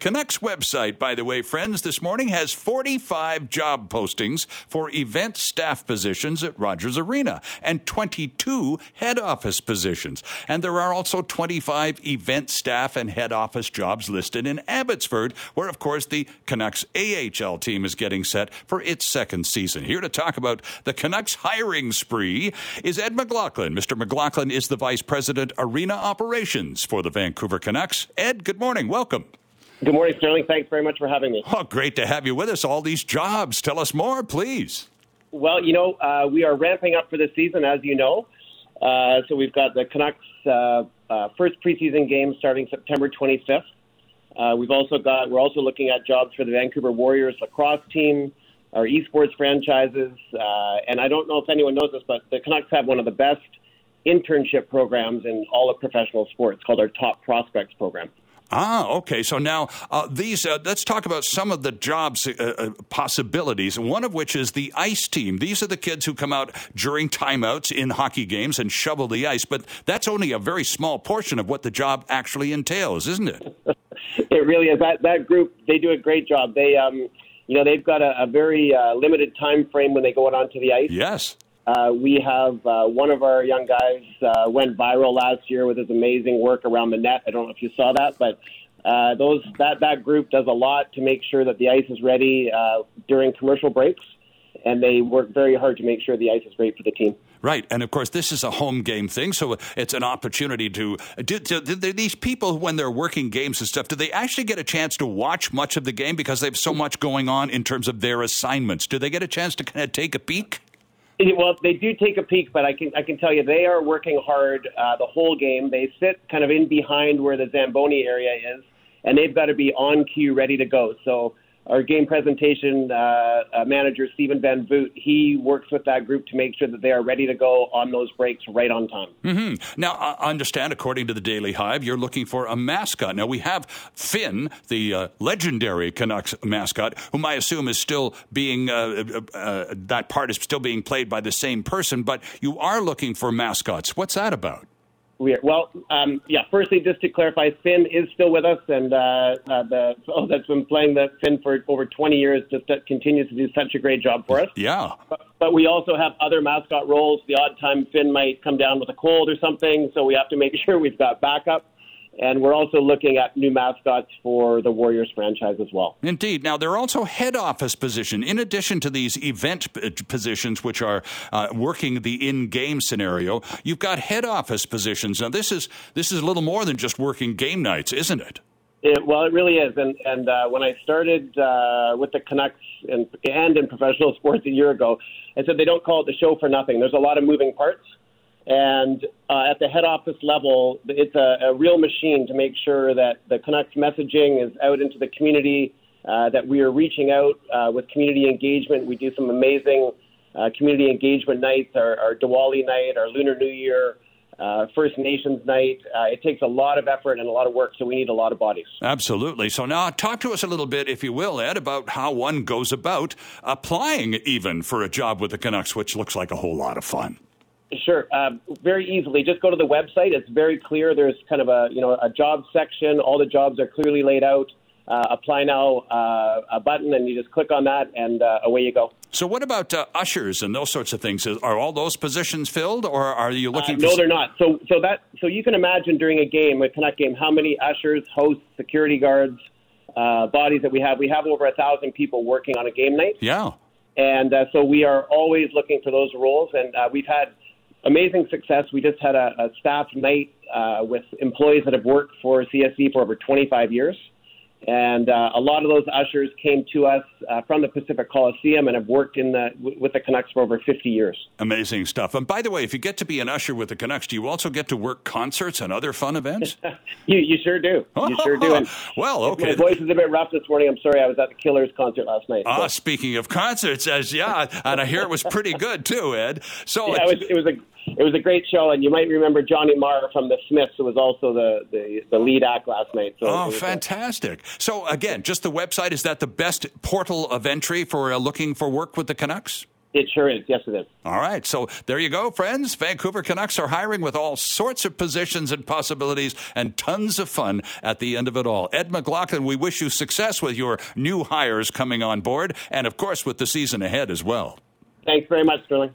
Canucks website, by the way, friends, this morning has 45 job postings for event staff positions at Rogers Arena and 22 head office positions. And there are also 25 event staff and head office jobs listed in Abbotsford, where, of course, the Canucks AHL team is getting set for its second season. Here to talk about the Canucks hiring spree is Ed McLaughlin. Mr. McLaughlin is the Vice President, Arena Operations for the Vancouver Canucks. Ed, good morning. Welcome. Good morning, Sterling. Thanks very much for having me. Oh, great to have you with us. All these jobs. Tell us more, please. Well, you know, uh, we are ramping up for the season, as you know. Uh, so we've got the Canucks' uh, uh first preseason game starting September 25th. Uh, we've also got we're also looking at jobs for the Vancouver Warriors lacrosse team, our esports franchises, uh, and I don't know if anyone knows this, but the Canucks have one of the best internship programs in all of professional sports called our Top Prospects program. Ah, okay. So now uh, these. Uh, let's talk about some of the jobs uh, uh, possibilities. One of which is the ice team. These are the kids who come out during timeouts in hockey games and shovel the ice. But that's only a very small portion of what the job actually entails, isn't it? it really is. That that group they do a great job. They um, you know, they've got a, a very uh, limited time frame when they go out onto the ice. Yes. Uh, we have uh, one of our young guys uh, went viral last year with his amazing work around the net. I don't know if you saw that, but uh, those that that group does a lot to make sure that the ice is ready uh, during commercial breaks, and they work very hard to make sure the ice is great for the team. Right, and of course, this is a home game thing, so it's an opportunity to. Do, do, do, these people, when they're working games and stuff, do they actually get a chance to watch much of the game because they have so much going on in terms of their assignments? Do they get a chance to kind of take a peek? Well, they do take a peek, but I can I can tell you they are working hard uh, the whole game. They sit kind of in behind where the Zamboni area is, and they've got to be on cue, ready to go. So our game presentation uh, uh, manager, Stephen Van Voot, he works with that group to make sure that they are ready to go on those breaks right on time. Mm-hmm. Now, I understand, according to the Daily Hive, you're looking for a mascot. Now, we have Finn, the uh, legendary Canucks mascot, whom I assume is still being, uh, uh, uh, that part is still being played by the same person, but you are looking for mascots. What's that about? We are, well, um, yeah. Firstly, just to clarify, Finn is still with us, and uh, uh, the fellow that's been playing the Finn for over 20 years just continues to do such a great job for us. Yeah. But, but we also have other mascot roles. The odd time Finn might come down with a cold or something, so we have to make sure we've got backup. And we're also looking at new mascots for the Warriors franchise as well. Indeed. Now, there are also head office position. In addition to these event positions, which are uh, working the in-game scenario, you've got head office positions. Now, this is this is a little more than just working game nights, isn't it? It, well, it really is. And and uh, when I started uh, with the Canucks and, and in professional sports a year ago, I said they don't call it the show for nothing. There's a lot of moving parts. And uh, at the head office level, it's a, a, real machine to make sure that the Canucks messaging is out into the community, uh, that we are reaching out uh, with community engagement. We do some amazing uh, community engagement nights, our, our Diwali night, our Lunar New Year. Uh, First Nations night. Uh, it takes a lot of effort and a lot of work, so we need a lot of bodies. Absolutely. So now, talk to us a little bit, if you will, Ed, about how one goes about applying even for a job with the Canucks, which looks like a whole lot of fun. Sure, uh, very easily. Just go to the website. It's very clear. There's kind of a you know a job section. All the jobs are clearly laid out. Uh, apply now uh, a button, and you just click on that, and uh, away you go. So, what about uh, ushers and those sorts of things? Are all those positions filled, or are you looking? Uh, no, for... they're not. So, so that so you can imagine during a game, a Canuck game, how many ushers, hosts, security guards, bodies that we have. We have over a thousand people working on a game night. Yeah. And so we are always looking for those roles, and we've had amazing success. We just had a, a staff night uh, with employees that have worked for CSE for over 25 years. And uh, a lot of those ushers came to us uh, from the Pacific Coliseum and have worked in the with the Canucks for over 50 years. Amazing stuff. And by the way, if you get to be an usher with the Canucks, do you also get to work concerts and other fun events? you, you sure do. You sure do. And well, okay. My voice is a bit rough this morning. I'm sorry. I was at the Killers concert last night. Ah, so. speaking of concerts, as yeah, and I hear it was pretty good too, Ed. So yeah, it was, it was a it was a great show, and you might remember Johnny Marr from the Smiths, who was also the, the, the lead act last night. So oh, fantastic! So again, just the website is that the best portal of entry for uh, looking for work with the Canucks? It sure is. Yes, it is. All right. So there you go, friends. Vancouver Canucks are hiring with all sorts of positions and possibilities and tons of fun at the end of it all. Ed McLaughlin, we wish you success with your new hires coming on board and, of course, with the season ahead as well. Thanks very much, Sterling.